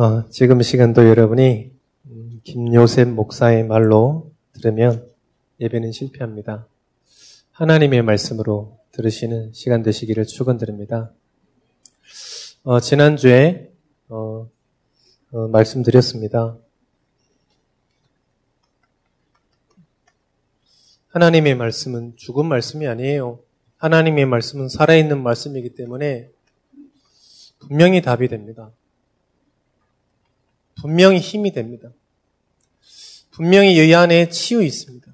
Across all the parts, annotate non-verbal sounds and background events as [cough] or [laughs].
어, 지금 시간도 여러분이 음, 김요셉 목사의 말로 들으면 예배는 실패합니다. 하나님의 말씀으로 들으시는 시간 되시기를 축원드립니다. 어, 지난주에 어, 어, 말씀드렸습니다. 하나님의 말씀은 죽은 말씀이 아니에요. 하나님의 말씀은 살아있는 말씀이기 때문에 분명히 답이 됩니다. 분명히 힘이 됩니다. 분명히 이 안에 치유 있습니다.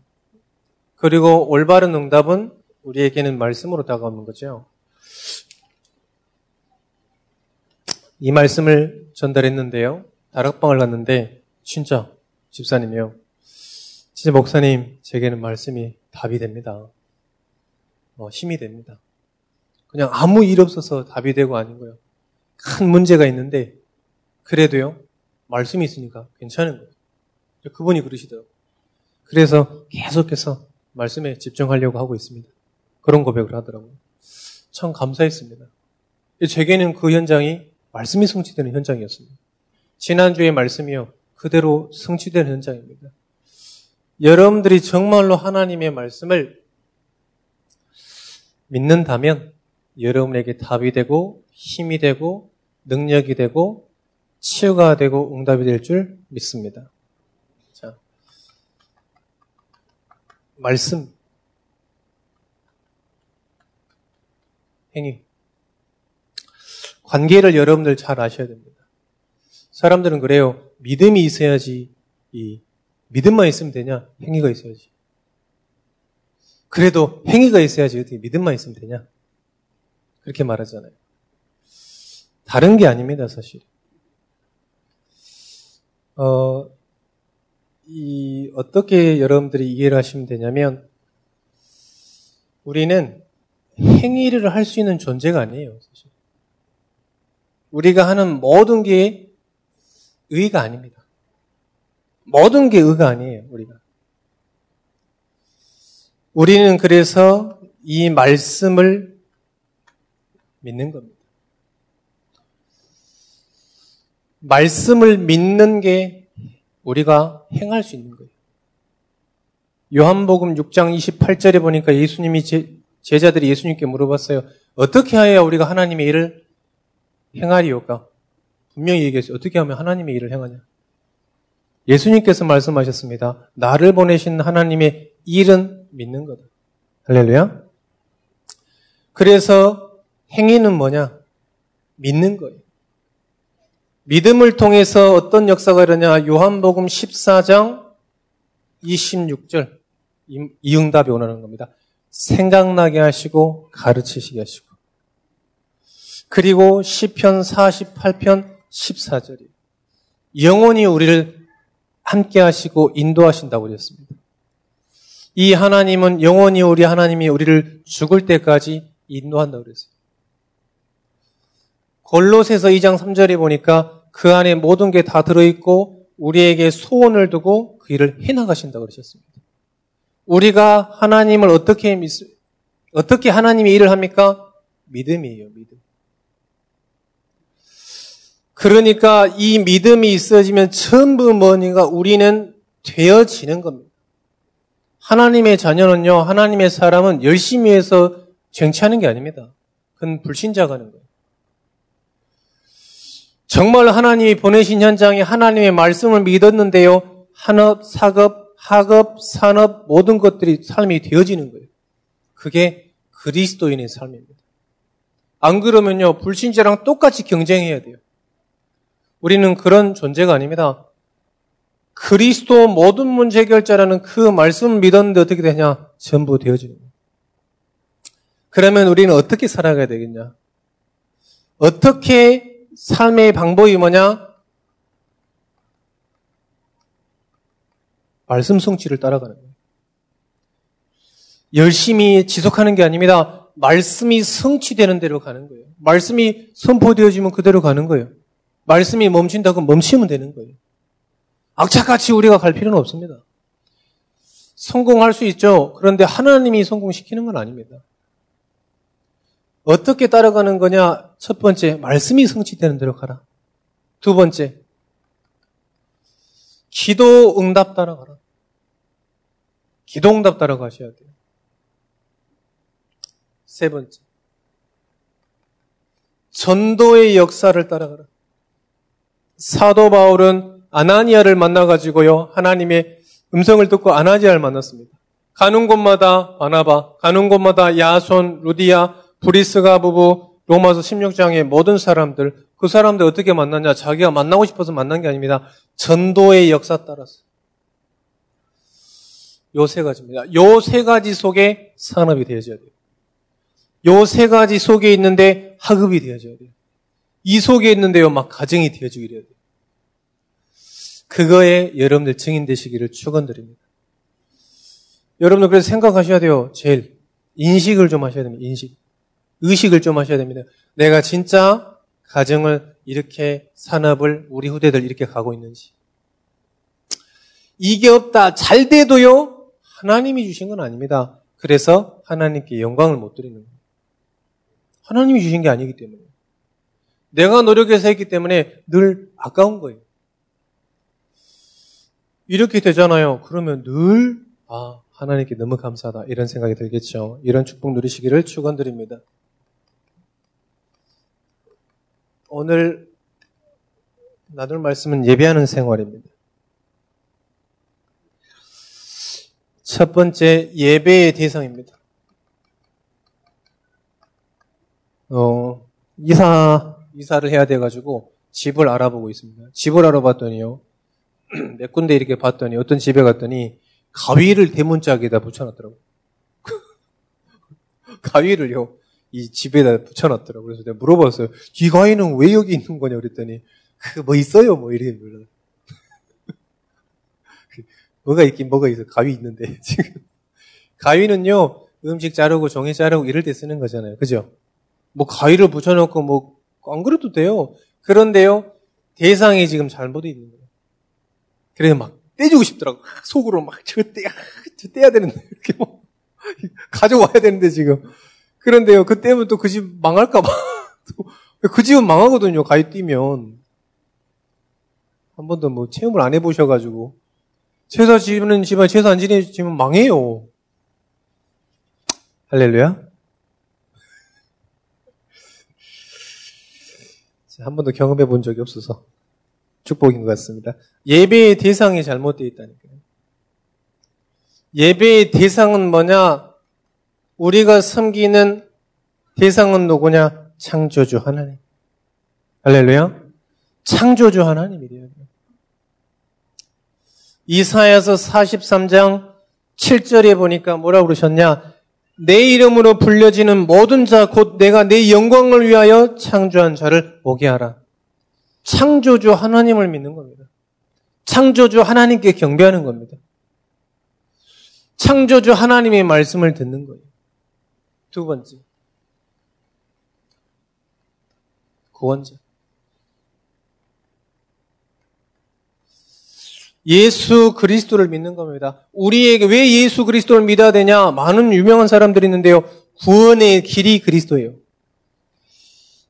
그리고 올바른 응답은 우리에게는 말씀으로 다가오는 거죠. 이 말씀을 전달했는데요. 다락방을 갔는데 진짜 집사님이요. 진짜 목사님 제게는 말씀이 답이 됩니다. 어, 힘이 됩니다. 그냥 아무 일 없어서 답이 되고 아닌 거예요. 큰 문제가 있는데 그래도요. 말씀이 있으니까 괜찮은 거예요. 그분이 그러시더라고요. 그래서 계속해서 말씀에 집중하려고 하고 있습니다. 그런 고백을 하더라고요. 참 감사했습니다. 제게는 그 현장이 말씀이 성취되는 현장이었습니다. 지난주의 말씀이요. 그대로 성취되는 현장입니다. 여러분들이 정말로 하나님의 말씀을 믿는다면 여러분에게 답이 되고 힘이 되고 능력이 되고 치유가 되고 응답이 될 줄 믿습니다. 자, 말씀, 행위. 관계를 여러분들 잘 아셔야 됩니다. 사람들은 그래요. 믿음이 있어야지, 이, 믿음만 있으면 되냐? 행위가 있어야지. 그래도 행위가 있어야지 어떻게 믿음만 있으면 되냐? 그렇게 말하잖아요. 다른 게 아닙니다, 사실. 어, 이, 어떻게 여러분들이 이해를 하시면 되냐면, 우리는 행위를 할 수 있는 존재가 아니에요, 사실. 우리가 하는 모든 게 의가 아닙니다. 모든 게 의가 아니에요, 우리가. 우리는 그래서 이 말씀을 믿는 겁니다. 말씀을 믿는 게 우리가 행할 수 있는 거예요. 요한복음 6장 28절에 보니까 예수님이 제, 제자들이 예수님께 물어봤어요. 어떻게 하여야 우리가 하나님의 일을 행하리요까? 분명히 얘기했어요. 어떻게 하면 하나님의 일을 행하냐? 예수님께서 말씀하셨습니다. 나를 보내신 하나님의 일은 믿는 거다. 할렐루야. 그래서 행위는 뭐냐? 믿는 거예요. 믿음을 통해서 어떤 역사가 일어나냐? 요한복음 14장 26절 이 응답이 오는 겁니다. 생각나게 하시고 가르치시게 하시고 그리고 시편 48편 14절이 영원히 우리를 함께 하시고 인도하신다고 그랬습니다. 이 하나님은 영원히 우리 하나님이 우리를 죽을 때까지 인도한다고 그랬어요. 골로새서 2장 3절에 보니까 그 안에 모든 게 다 들어있고 우리에게 소원을 두고 그 일을 해나가신다고 그러셨습니다. 우리가 하나님을 어떻게 믿, 어떻게 하나님이 일을 합니까? 믿음이에요, 믿음. 그러니까 이 믿음이 있어지면 전부 뭐니가 우리는 되어지는 겁니다. 하나님의 자녀는요, 하나님의 사람은 열심히 해서 쟁취하는 게 아닙니다. 그건 불신자가 하는 거예요. 정말 하나님이 보내신 현장에 하나님의 말씀을 믿었는데요. 한업, 사급, 학업, 산업 모든 것들이 삶이 되어지는 거예요. 그게 그리스도인의 삶입니다. 안 그러면요. 불신자랑 똑같이 경쟁해야 돼요. 우리는 그런 존재가 아닙니다. 그리스도 모든 문제 해결자라는 그 말씀을 믿었는데 어떻게 되냐? 전부 되어지는 거예요. 그러면 우리는 어떻게 살아가야 되겠냐? 어떻게 삶의 방법이 뭐냐? 말씀 성취를 따라가는 거예요. 열심히 지속하는 게 아닙니다. 말씀이 성취되는 대로 가는 거예요. 말씀이 선포되어지면 그대로 가는 거예요. 말씀이 멈춘다고 멈추면 되는 거예요. 악착같이 우리가 갈 필요는 없습니다. 성공할 수 있죠. 그런데 하나님이 성공시키는 건 아닙니다. 어떻게 따라가는 거냐? 첫 번째, 말씀이 성취되는 대로 가라. 두 번째, 기도 응답 따라가라. 기도 응답 따라가셔야 돼요. 세 번째. 전도의 역사를 따라가라. 사도 바울은 아나니아를 만나가지고요, 하나님의 음성을 듣고 아나니아를 만났습니다. 가는 곳마다 바나바, 가는 곳마다 야손, 루디아, 브리스가 부부, 로마서 16장의 모든 사람들, 그 사람들 어떻게 만났냐? 자기가 만나고 싶어서 만난 게 아닙니다. 전도의 역사 따라서. 요 세 가지입니다. 요 세 가지 속에 산업이 되어져야 돼요. 요 세 가지 속에 있는데 학업이 되어져야 돼요. 이 속에 있는데요, 막 가정이 되어지게 돼야 돼요. 그거에 여러분들 증인 되시기를 축원드립니다. 여러분들 그래서 생각하셔야 돼요. 제일 인식을 좀 하셔야 됩니다. 인식. 의식을 좀 하셔야 됩니다. 내가 진짜 가정을 이렇게 산업을 우리 후대들 이렇게 가고 있는지. 이게 없다. 잘 돼도요. 하나님이 주신 건 아닙니다. 그래서 하나님께 영광을 못 드리는 거예요. 하나님이 주신 게 아니기 때문에. 내가 노력해서 했기 때문에 늘 아까운 거예요. 이렇게 되잖아요. 그러면 늘, 아, 하나님께 너무 감사하다. 이런 생각이 들겠죠. 이런 축복 누리시기를 축원드립니다. 오늘 나눌 말씀은 예배하는 생활입니다. 첫 번째 예배의 대상입니다. 어, 이사 이사를 해야 돼 가지고 집을 알아보고 있습니다. 집을 알아봤더니요. [clears throat] 몇 군데 이렇게 봤더니 어떤 집에 갔더니 가위를 대문짝에다 붙여놨더라고요. [laughs] 가위를요. 이 집에다 붙여놨더라고요. 그래서 내가 물어봤어요. 이 가위는 왜 여기 있는 거냐 그랬더니 그 뭐 있어요 뭐 이렇게 물어. [laughs] 뭐가 있긴 뭐가 있어 가위 있는데 [laughs] 지금 가위는요 음식 자르고 종이 자르고 이럴 때 쓰는 거잖아요. 그죠? 뭐 가위를 붙여놓고 뭐 안 그래도 돼요. 그런데요 대상이 지금 잘못돼 있는 거예요. 그래서 막 떼주고 싶더라고. 속으로 막 저 떼야 저 떼야 되는데 [laughs] 이렇게 뭐 가져와야 되는데 지금 그런데요, 그때면 또 그 집 망할까봐. [laughs] 그 집은 망하거든요, 가위 뛰면. 한 번도 뭐 체험을 안 해보셔가지고. 제사 지는 집안, 제사 안 지내면 망해요. 할렐루야. [laughs] 한 번도 경험해 본 적이 없어서 축복인 것 같습니다. 예배의 대상이 잘못되어 있다니까요. 예배의 대상은 뭐냐? 우리가 섬기는 대상은 누구냐? 창조주 하나님. 할렐루야. 창조주 하나님이래요. 이사야서 43장 7절에 보니까 뭐라고 그러셨냐? 내 이름으로 불려지는 모든 자, 곧 내가 내 영광을 위하여 창조한 자를 오게 하라. 창조주 하나님을 믿는 겁니다. 창조주 하나님께 경배하는 겁니다. 창조주 하나님의 말씀을 듣는 거예요. 두 번째. 구원자. 예수 그리스도를 믿는 겁니다. 우리에게 왜 예수 그리스도를 믿어야 되냐? 많은 유명한 사람들이 있는데요. 구원의 길이 그리스도예요.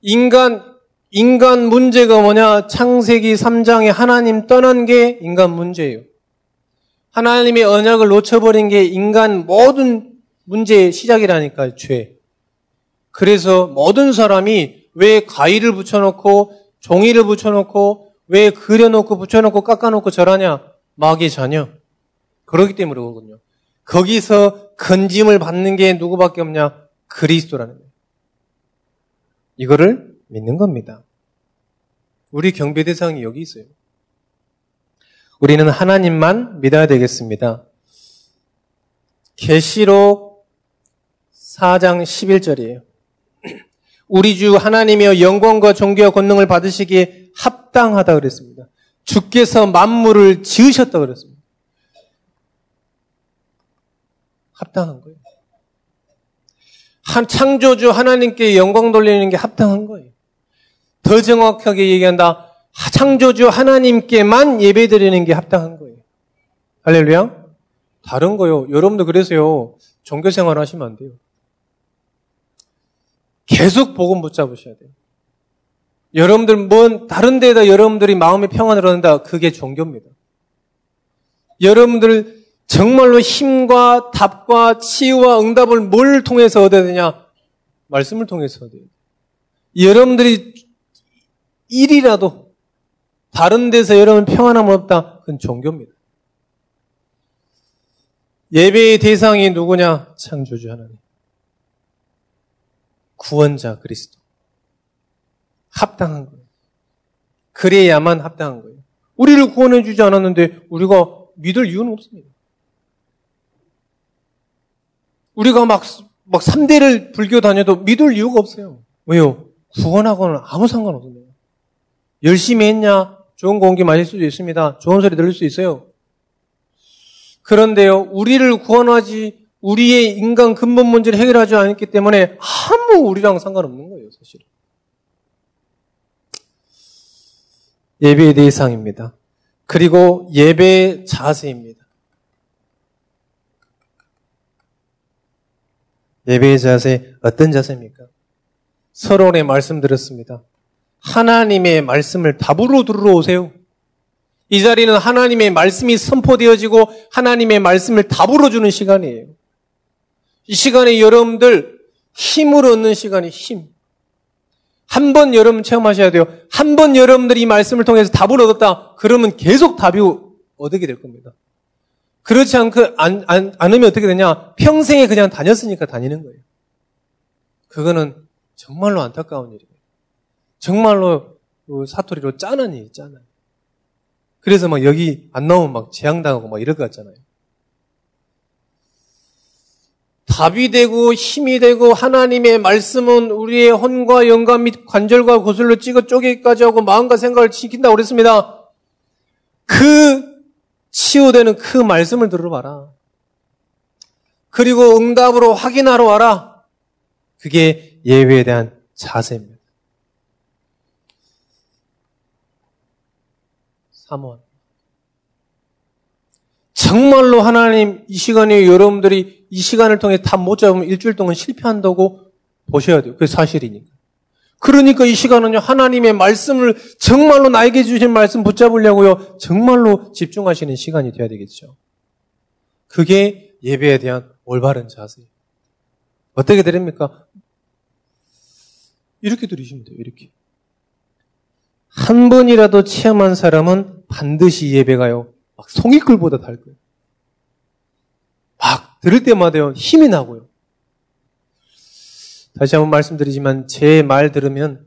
인간, 인간 문제가 뭐냐? 창세기 3장에 하나님 떠난 게 인간 문제예요. 하나님의 언약을 놓쳐버린 게 인간 모든 문제의 시작이라니까, 죄. 그래서 모든 사람이 왜 가위를 붙여놓고 종이를 붙여놓고 왜 그려놓고 붙여놓고 깎아놓고 절하냐? 마귀 자녀. 그러기 때문에 그러거든요. 거기서 건짐을 받는 게 누구밖에 없냐? 그리스도라는 거예요. 이거를 믿는 겁니다. 우리 경배 대상이 여기 있어요. 우리는 하나님만 믿어야 되겠습니다. 계시록 4장 11절이에요. 우리 주 하나님이여 영광과 존귀와 권능을 받으시기에 합당하다 그랬습니다. 주께서 만물을 지으셨다 그랬습니다. 합당한 거예요. 한 창조주 하나님께 영광 돌리는 게 합당한 거예요. 더 정확하게 얘기한다. 창조주 하나님께만 예배 드리는 게 합당한 거예요. 할렐루야. 다른 거요. 여러분도 그래서요. 종교 생활 하시면 안 돼요. 계속 복음 붙잡으셔야 돼요. 여러분들 뭔 다른 데다 여러분들이 마음의 평안을 얻는다. 그게 종교입니다. 여러분들 정말로 힘과 답과 치유와 응답을 뭘 통해서 얻어야 되냐? 말씀을 통해서 얻어야 돼. 여러분들이 일이라도 다른 데서 여러분 평안함 없다. 그건 종교입니다. 예배의 대상이 누구냐? 창조주 하나님. 구원자 그리스도. 합당한 거예요. 그래야만 합당한 거예요. 우리를 구원해 주지 않았는데 우리가 믿을 이유는 없습니다. 우리가 막, 막 3대를 불교 다녀도 믿을 이유가 없어요. 왜요? 구원하고는 아무 상관없습니다. 열심히 했냐? 좋은 공기 마실 수도 있습니다. 좋은 소리 들을 수 있어요. 그런데요, 우리를 구원하지, 우리의 인간 근본 문제를 해결하지 않았기 때문에 아무 우리랑 상관없는 거예요, 사실은. 예배의 대상입니다. 그리고 예배의 자세입니다. 예배의 자세, 어떤 자세입니까? 서론에 말씀드렸습니다. 하나님의 말씀을 답으로 들으러 오세요. 이 자리는 하나님의 말씀이 선포되어지고 하나님의 말씀을 답으로 주는 시간이에요. 이 시간에 여러분들 힘을 얻는 시간이 힘. 한 번 여러분 체험하셔야 돼요. 한 번 여러분들이 이 말씀을 통해서 답을 얻었다. 그러면 계속 답이 얻게 될 겁니다. 그렇지 않고 안, 안, 않으면 어떻게 되냐? 평생에 그냥 다녔으니까 다니는 거예요. 그거는 정말로 안타까운 일이에요. 정말로 그 사토리로 짠한 일이 짠한. 그래서 막 여기 안 나오면 막 재앙당하고 막 이럴 것 같잖아요. 답이 되고 힘이 되고 하나님의 말씀은 우리의 혼과 영감 및 관절과 고슬로 찍어 쪼개기까지 하고 마음과 생각을 지킨다고 그랬습니다. 그 치유되는 그 말씀을 들어봐라. 그리고 응답으로 확인하러 와라. 그게 예외에 대한 자세입니다. 사모한. 정말로 하나님 이 시간에 여러분들이 이 시간을 통해 답 못 잡으면 일주일 동안 실패한다고 보셔야 돼요. 그게 사실이니까. 그러니까 이 시간은요, 하나님의 말씀을 정말로 나에게 주신 말씀 붙잡으려고요, 정말로 집중하시는 시간이 되어야 되겠죠. 그게 예배에 대한 올바른 자세. 어떻게 드립니까? 이렇게 드리시면 돼요, 이렇게. 한 번이라도 체험한 사람은 반드시 예배가요. 막 송이끌보다 달 거예요. 막 들을 때마다요. 힘이 나고요. 다시 한번 말씀드리지만 제 말 들으면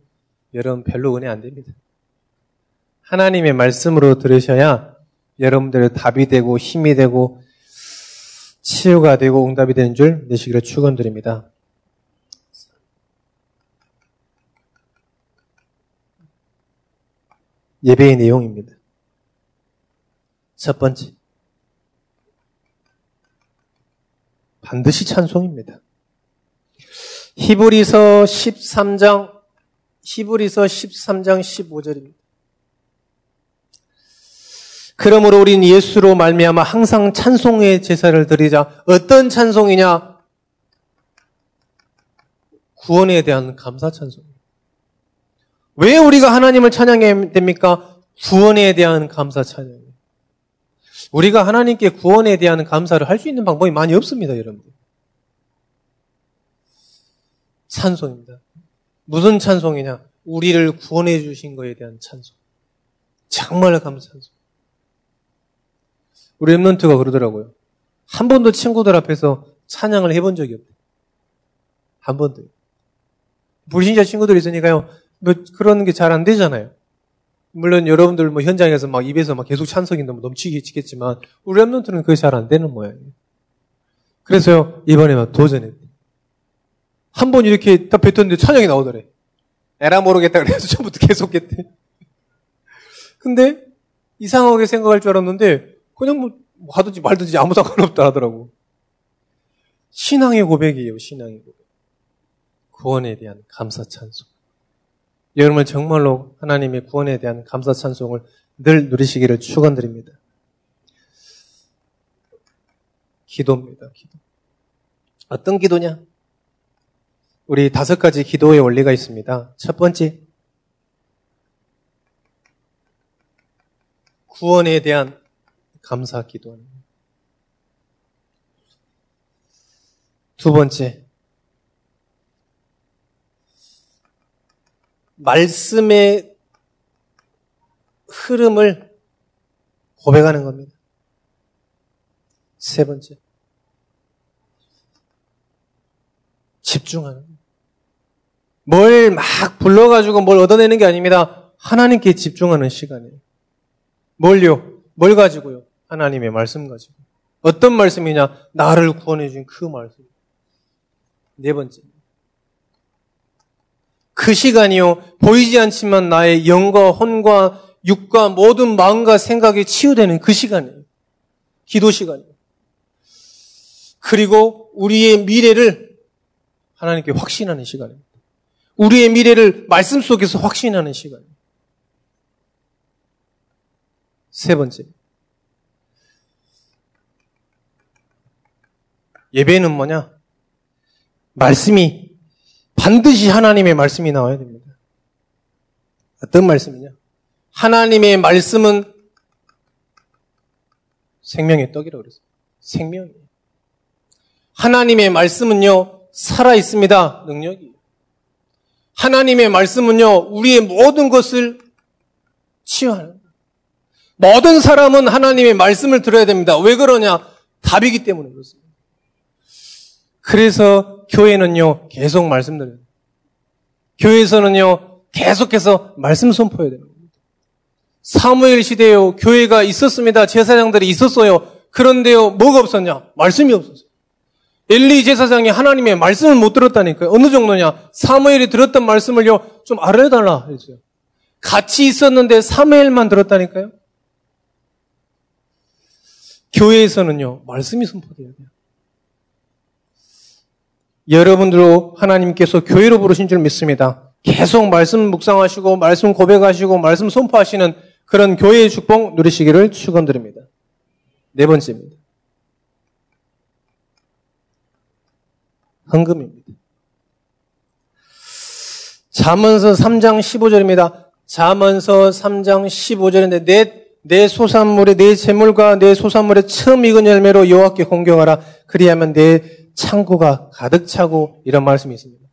여러분 별로 은혜 안 됩니다. 하나님의 말씀으로 들으셔야 여러분들의 답이 되고 힘이 되고 치유가 되고 응답이 되는 줄 내시기를 축원드립니다. 예배의 내용입니다. 첫 번째. 반드시 찬송입니다. 히브리서 13장, 히브리서 13장 15절입니다. 그러므로 우린 예수로 말미암아 항상 찬송의 제사를 드리자. 어떤 찬송이냐? 구원에 대한 감사 찬송. 왜 우리가 하나님을 찬양해야 됩니까? 구원에 대한 감사 찬양. 우리가 하나님께 구원에 대한 감사를 할 수 있는 방법이 많이 없습니다, 여러분들. 찬송입니다. 무슨 찬송이냐? 우리를 구원해 주신 것에 대한 찬송. 정말 감사 찬송. 우리 랩런트가 그러더라고요. 한 번도 친구들 앞에서 찬양을 해본 적이 없대요. 한 번도. 불신자 친구들이 있으니까요. 뭐 그런 게 잘 안 되잖아요. 물론 여러분들 뭐 현장에서 막 입에서 막 계속 찬성이 너무 넘치게 지겠지만 우리 랩런트는 그게 잘 안 되는 모양이에요. 그래서요 이번에 막 도전했대. 한번 이렇게 딱 뱉었는데 찬양이 나오더래. 에라 모르겠다 그래서 [laughs] 처음부터 계속 했대. 근데 이상하게 생각할 줄 알았는데 그냥 뭐 하든지 말든지 아무 상관없다 하더라고. 신앙의 고백이에요. 신앙의 고백. 구원에 대한 감사 찬송. 여러분 정말로 하나님의 구원에 대한 감사 찬송을 늘 누리시기를 축원드립니다. 기도입니다. 기도. 어떤 기도냐? 우리 다섯 가지 기도의 원리가 있습니다. 첫 번째, 구원에 대한 감사 거예요. 두 번째, 말씀의 흐름을 고백하는 겁니다. 세 번째, 집중하는 뭘 막 불러가지고 뭘 얻어내는 게 아닙니다. 하나님께 집중하는 시간이에요. 뭘요? 뭘 가지고요? 하나님의 말씀 가지고. 어떤 말씀이냐? 나를 구원해준 그 말씀. 네 번째. 그 시간이요. 보이지 않지만 나의 영과 혼과 육과 모든 마음과 생각이 치유되는 그 시간이에요. 기도 시간이에요. 그리고 우리의 미래를 하나님께 확신하는 시간입니다. 우리의 미래를 말씀 속에서 확신하는 시간입니다. 세 번째. 예배는 뭐냐? 말씀이 반드시 하나님의 말씀이 나와야 됩니다. 어떤 말씀이냐? 하나님의 말씀은 생명의 떡이라고 그랬어요. 생명이에요. 하나님의 말씀은요, 살아 있습니다. 능력이. 하나님의 말씀은요, 우리의 모든 것을 치유하는. 모든 사람은 하나님의 말씀을 들어야 됩니다. 왜 그러냐? 답이기 때문에 그렇습니다. 그래서 교회는요, 계속 말씀드려요. 교회에서는요, 계속해서 말씀 선포해야 됩니다. 사무엘 시대에요, 교회가 있었습니다. 제사장들이 있었어요. 그런데요, 뭐가 없었냐? 말씀이 없었어요. 엘리 제사장이 하나님의 말씀을 못 들었다니까요. 어느 정도냐? 사무엘이 들었던 말씀을요, 좀 알려달라 했어요. 같이 있었는데 사무엘만 들었다니까요. 교회에서는요, 말씀이 선포돼야 돼요. 여러분들로 하나님께서 교회로 부르신 줄 믿습니다. 계속 말씀 묵상하시고, 말씀 고백하시고, 말씀 선포하시는 그런 교회의 축복 누리시기를 축원드립니다. 네 번째입니다. 헌금입니다. 잠언서 3장 15절입니다. 잠언서 3장 15절인데 내, 내 소산물에 내 재물과 내 소산물에 처음 익은 열매로 여호와께 공경하라. 그리하면 내 창고가 가득 차고 이런 말씀이 있습니다.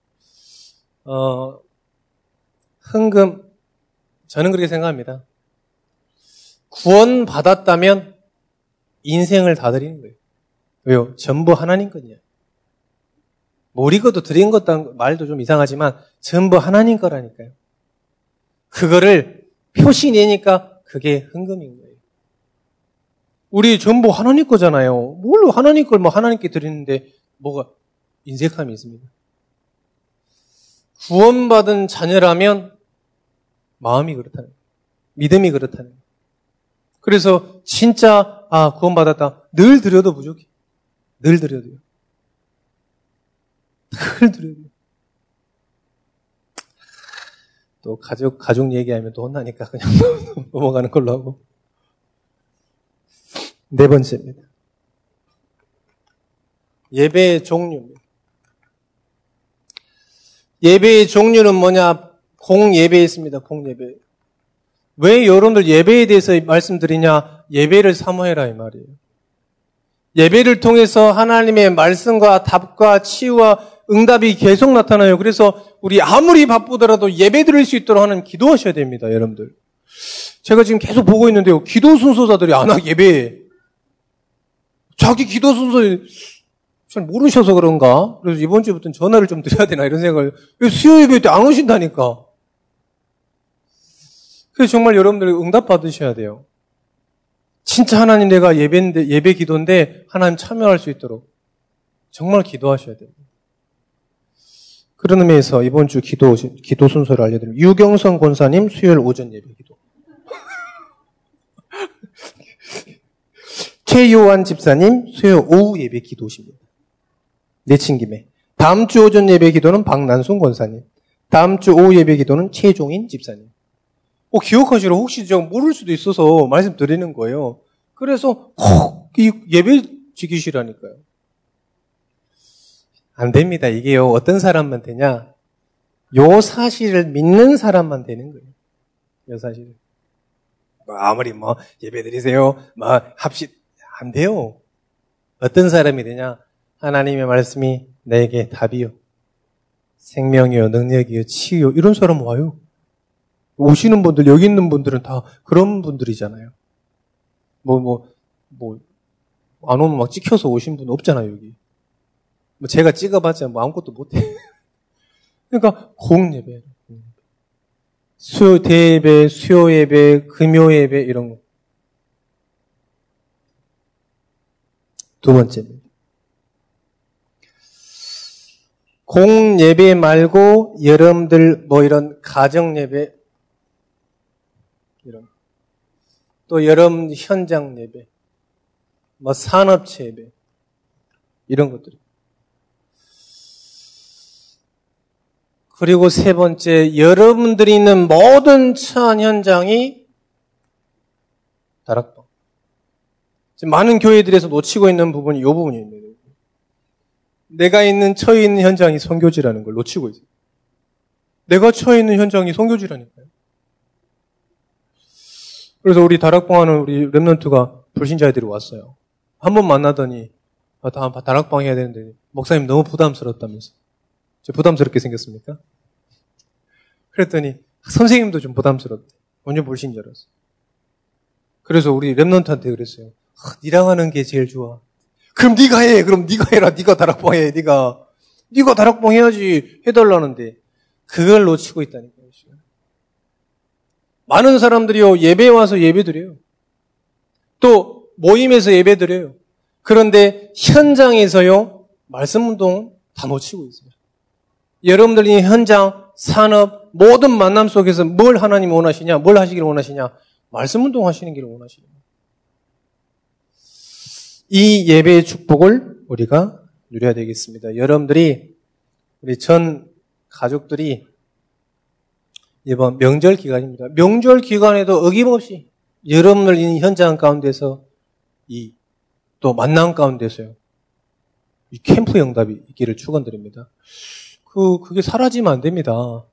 어, 헌금 저는 그렇게 생각합니다. 구원 받았다면 인생을 다 드리는 거예요. 왜요? 전부 하나님 거냐. 우리 것도 드린 것도 말도 좀 이상하지만 전부 하나님 거라니까요. 그거를 표시 내니까 그게 헌금인 거예요. 우리 전부 하나님 거잖아요. 뭘로 하나님 걸 뭐 하나님께 드리는데 뭐가 인색함이 있습니다. 구원받은 자녀라면 마음이 그렇다는 거예요. 믿음이 그렇다는 거예요. 그래서 진짜 아 구원받았다. 늘 드려도 부족해. 늘 드려도요. 늘 드려도. 또 가족 가족 얘기하면 또 혼나니까 그냥 [laughs] 넘어가는 걸로 하고. 네 번째입니다. 예배의 종류입니다. 예배의 종류는 뭐냐? 공예배 있습니다. 공예배. 왜 여러분들 예배에 대해서 말씀드리냐? 예배를 사모해라 이 말이에요. 예배를 통해서 하나님의 말씀과 답과 치유와 응답이 계속 나타나요. 그래서 우리 아무리 바쁘더라도 예배 드릴 수 있도록 하는 기도하셔야 됩니다, 여러분들. 제가 지금 계속 보고 있는데요. 기도 순서자들이 안 와, 예배에. 자기 기도 순서 잘 모르셔서 그런가? 그래서 이번 주부터는 전화를 좀 드려야 되나 이런 생각을. 수요 예배 때 안 오신다니까. 그래서 정말 여러분들이 응답 받으셔야 돼요. 진짜 하나님 내가 예배인데, 예배 기도인데 하나님 참여할 수 있도록 정말 기도하셔야 돼요. 그런 의미에서 이번 주 기도, 기도 순서를 알려드립니다. 유경선 권사님 수요일 오전 예배 기도. [laughs] 최요한 집사님 수요일 오후 예배 기도십니다. 내친 김에. 다음 주 오전 예배 기도는 박난순 권사님. 다음 주 오후 예배 기도는 최종인 집사님. 어, 기억하시라. 혹시 제가 모를 수도 있어서 말씀드리는 거예요. 그래서 꼭 예배 지키시라니까요. 안 됩니다. 이게요. 어떤 사람만 되냐? 요 사실을 믿는 사람만 되는 거예요. 요 사실을. 뭐 아무리 뭐 예배 드리세요. 뭐 합시 안 돼요. 어떤 사람이 되냐? 하나님의 말씀이 내게 답이요. 생명이요, 능력이요, 치유 이런 사람 와요. 오시는 분들, 여기 있는 분들은 다 그런 분들이잖아요. 뭐, 뭐, 뭐, 안 오면 막 찍혀서 오신 분 없잖아요, 여기. 뭐 제가 찍어봤자 뭐 아무것도 못해. [laughs] 그러니까 공예배. 수요 대예배, 수요 예배, 금요 예배 이런 거. 두 번째입니다. 공 예배 말고 여러분들 뭐 이런 가정 예배 이런 또 여러분 현장 예배 뭐 산업체 예배 이런 것들 그리고 세 번째, 여러분들이 있는 모든 처한 현장이 다락방. 지금 많은 교회들에서 놓치고 있는 부분이 이 부분입니다. 내가 있는 처해 있는 현장이 성교지라는 걸 놓치고 있어요. 내가 처해 있는 현장이 성교지라니까요. 그래서 우리 다락방 하는 우리 랩런트가 불신자들이 왔어요. 한 번 만나더니 아, 다음 다락방 해야 되는데 목사님 너무 부담스럽다면서. 부담스럽게 생겼습니까? 그랬더니 선생님도 좀 부담스럽대. 완전 불신자라서. 그래서 우리 랩런트한테 그랬어요. 아, 니랑 하는 게 제일 좋아. 그럼 네가 해. 그럼 네가 해라. 네가 다락방 해. 네가 네가 다락방 해야지 해달라는데 그걸 놓치고 있다니까요. 많은 사람들이요 예배 와서 예배 드려요. 또 모임에서 예배 드려요. 그런데 현장에서요 말씀 운동 다 놓치고 있어요. 여러분들이 현장, 산업, 모든 만남 속에서 뭘 하나님 원하시냐, 뭘 하시기를 원하시냐, 말씀 운동하시는 길을 원하시냐. 이 예배의 축복을 우리가 누려야 되겠습니다. 여러분들이, 우리 전 가족들이 이번 명절 기간입니다. 명절 기간에도 어김없이 여러분들 있는 현장 가운데서 이 또 만남 가운데서요. 이 캠프 영답이 있기를 축원드립니다. 그, 그게 사라지면 안 됩니다.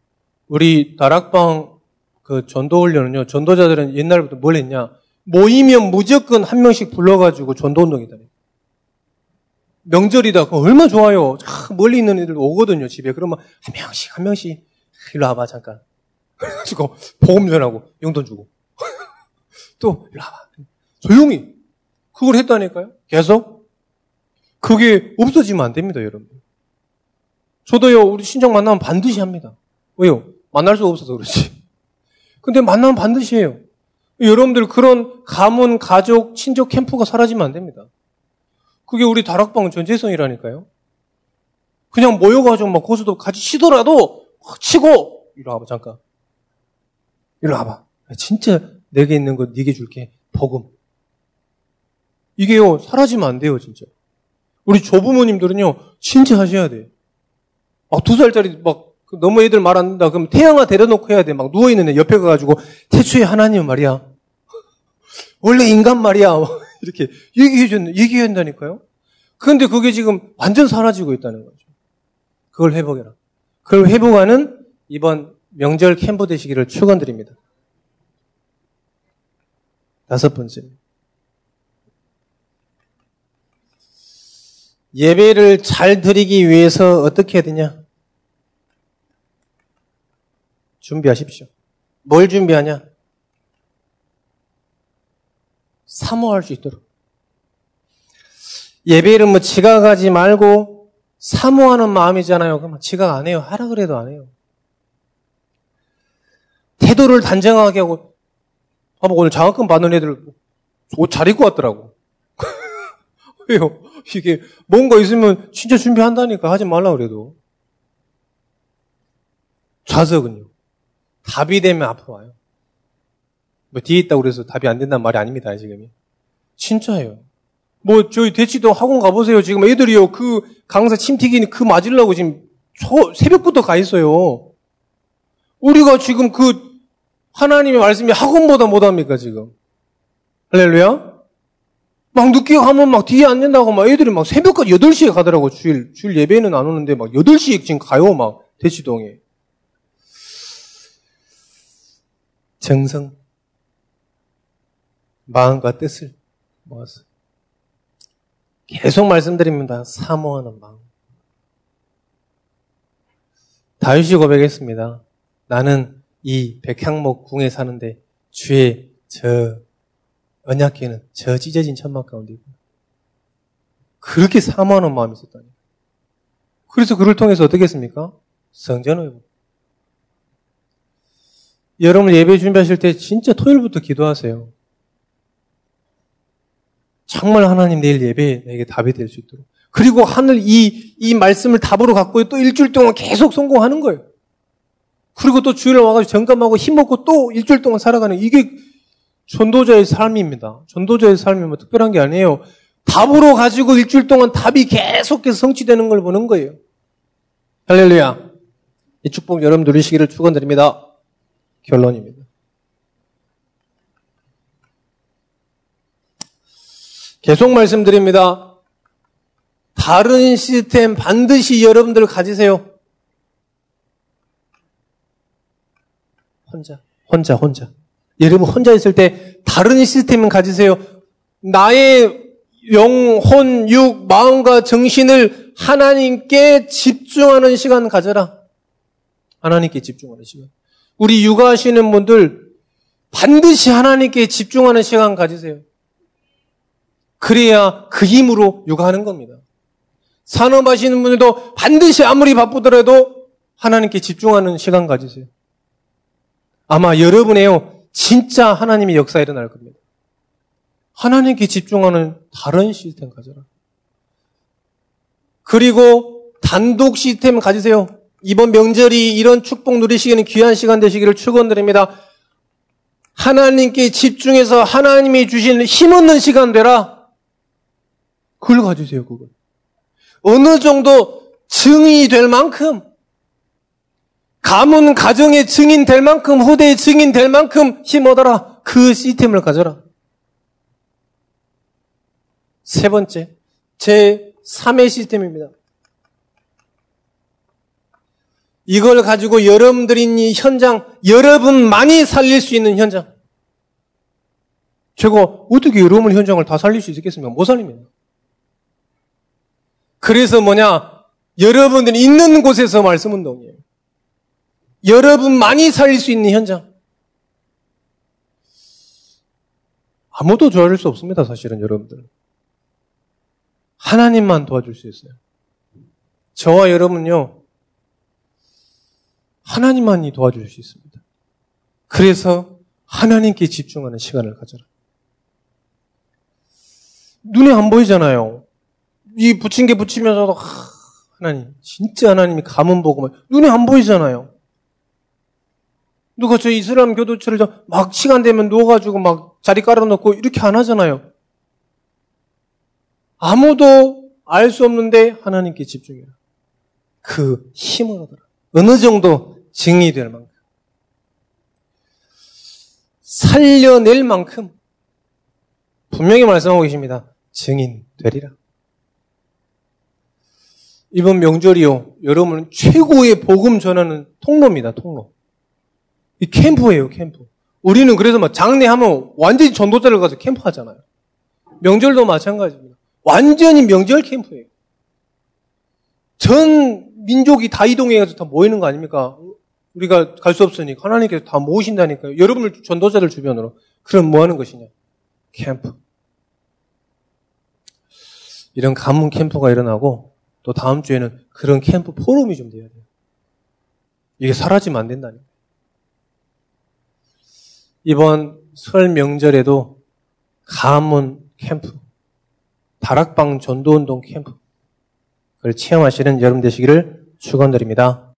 우리 다락방 그 전도 훈련은요, 전도자들은 옛날부터 뭘 했냐? 모이면 무조건 한 명씩 불러가지고 전도 운동이다. 명절이다. 그럼 얼마 좋아요. 멀리 있는 애들 오거든요, 집에. 그러면 한 명씩, 한 명씩. 일로 와봐, 잠깐. [laughs] 그래가지고, 보험 전하고, 용돈 주고. [laughs] 또, 일로 와봐. 조용히. 그걸 했다니까요? 계속? 그게 없어지면 안 됩니다, 여러분. 저도요, 우리 신정 만나면 반드시 합니다. 왜요? 만날 수가 없어서 그렇지. 근데 만나면 반드시 해요. 여러분들 그런 가문, 가족, 친족 캠프가 사라지면 안 됩니다. 그게 우리 다락방 전재성이라니까요. 그냥 모여가지고 막 고수도 같이 치더라도 치고 이리 와봐 잠깐. 이리 와봐. 진짜 내게 있는 거 네게 줄게. 복음. 이게요 사라지면 안 돼요 진짜. 우리 조부모님들은요 진짜 하셔야 돼요. 막 두 살짜리 막그 너무 애들 말 안 듣는다. 그럼 태양아 데려놓고 해야 돼. 막 누워있는 애 옆에 가가지고 태초에 하나님 말이야. 원래 인간 말이야. [laughs] 이렇게 얘기해줬, 얘기한다니까요. 그런데 그게 지금 완전 사라지고 있다는 거죠. 그걸 회복해라. 그걸 회복하는 이번 명절 캠프 되시기를 축원드립니다. 다섯 번째. 예배를 잘 드리기 위해서 어떻게 해야 되냐? 준비하십시오. 뭘 준비하냐? 사모할 수 있도록. 예배를 뭐 지각하지 말고 사모하는 마음이잖아요. 그럼 지각 안 해요. 하라 그래도 안 해요. 태도를 단정하게 하고, 아마 오늘 장학금 받는 애들 옷 잘 입고 왔더라고. [laughs] 왜요? 이게 뭔가 있으면 진짜 준비한다니까 하지 말라 그래도. 좌석은요. 답이 되면 앞으로 와요. 뭐 뒤에 있다고 그래서 답이 안 된다는 말이 아닙니다, 지금이. 진짜예요. 뭐 저희 대치도 학원 가보세요. 지금 애들이요. 그 강사 침튀기 그 맞으려고 지금 초, 새벽부터 가 있어요. 우리가 지금 그 하나님의 말씀이 학원보다 못합니까, 지금? 할렐루야? 막 늦게 가면 막 뒤에 앉는다고 막 애들이 막 새벽까지 8시에 가더라고, 주일. 주일 예배는 안 오는데 막 8시에 지금 가요, 막 대치동에. 정성. 마음과 뜻을 모아서 계속 말씀드립니다. 사모하는 마음. 다윗이 고백했습니다. 나는 이 백향목 궁에 사는데 주의 저 언약궤는 저 찢어진 천막 가운데 있고 그렇게 사모하는 마음이 있었다니. 그래서 그를 통해서 어떻게 했습니까? 성전을 여러분 예배 준비하실 때 진짜 토요일부터 기도하세요. 정말 하나님 내일 예배 내게 답이 될 수 있도록. 그리고 하늘 이, 이 말씀을 답으로 갖고 또 일주일 동안 계속 성공하는 거예요. 그리고 또 주일 와가지고 점검하고 힘먹고 또 일주일 동안 살아가는 이게 전도자의 삶입니다. 전도자의 삶이 뭐 특별한 게 아니에요. 답으로 가지고 일주일 동안 답이 계속해서 성취되는 걸 보는 거예요. 할렐루야. 이 축복 여러분 누리시기를 축원드립니다. 결론입니다. 계속 말씀드립니다. 다른 시스템 반드시 여러분들 가지세요. 혼자, 혼자, 혼자. 여러분 혼자 있을 때 다른 시스템은 가지세요. 나의 영 혼, 육, 마음과 정신을 하나님께 집중하는 시간 가져라. 하나님께 집중하는 시간. 우리 육아하시는 분들 반드시 하나님께 집중하는 시간 가지세요. 그래야 그 힘으로 육아하는 겁니다. 산업하시는 분들도 반드시 아무리 바쁘더라도 하나님께 집중하는 시간 가지세요. 아마 여러분의요, 진짜 하나님의 역사 일어날 겁니다. 하나님께 집중하는 다른 시스템 가져라. 그리고 단독 시스템 가지세요. 이번 명절이 이런 축복 누리시기에는 귀한 시간 되시기를 축원드립니다. 하나님께 집중해서 하나님이 주신 힘없는 시간 되라. 그걸 가지세요, 그걸. 어느 정도 증인이 될 만큼, 가문 가정의 증인 될 만큼, 후대의 증인 될 만큼 힘 얻어라. 그 시스템을 가져라. 세 번째, 제 3의 시스템입니다. 이걸 가지고 여러분들이 이 현장, 여러분만이 살릴 수 있는 현장. 제가 어떻게 여러분 현장을 다 살릴 수 있겠습니까? 못 살립니다. 그래서 뭐냐? 여러분들이 있는 곳에서 말씀 운동이에요. 여러분만이 살릴 수 있는 현장. 아무도 도와줄 수 없습니다, 사실은 여러분들. 하나님만 도와줄 수 있어요. 저와 여러분요, 하나님만이 도와줄 수 있습니다. 그래서 하나님께 집중하는 시간을 가져라. 눈에 안 보이잖아요. 이 붙인 게 붙이면서도 하, 나님 진짜 하나님이 가문 보고 눈에 안 보이잖아요. 누가 저 이슬람 교도처를 막 시간 되면 누워가지고 막 자리 깔아놓고 이렇게 안 하잖아요. 아무도 알 수 없는데 하나님께 집중해라. 그 힘을 얻어라. 어느 정도 증이 될 만큼. 살려낼 만큼 분명히 말씀하고 계십니다. 증인 되리라. 이번 명절이요. 여러분 최고의 복음 전하는 통로입니다. 통로. 이 캠프예요. 캠프. 우리는 그래서 막 장례하면 완전히 전도자를 가서 캠프 하잖아요. 명절도 마찬가지입니다. 완전히 명절 캠프예요. 전 민족이 다 이동해가지고 다 모이는 거 아닙니까? 우리가 갈 수 없으니까 하나님께서 다 모으신다니까요. 여러분을 전도자를 주변으로. 그럼 뭐 하는 것이냐? 캠프. 이런 가문 캠프가 일어나고 또 다음 주에는 그런 캠프 포럼이 좀 돼야 돼요. 이게 사라지면 안 된다니까. 이번 설 명절에도 가문 캠프, 다락방 전도운동 캠프, 그걸 체험하시는 여러분 되시기를 축원드립니다.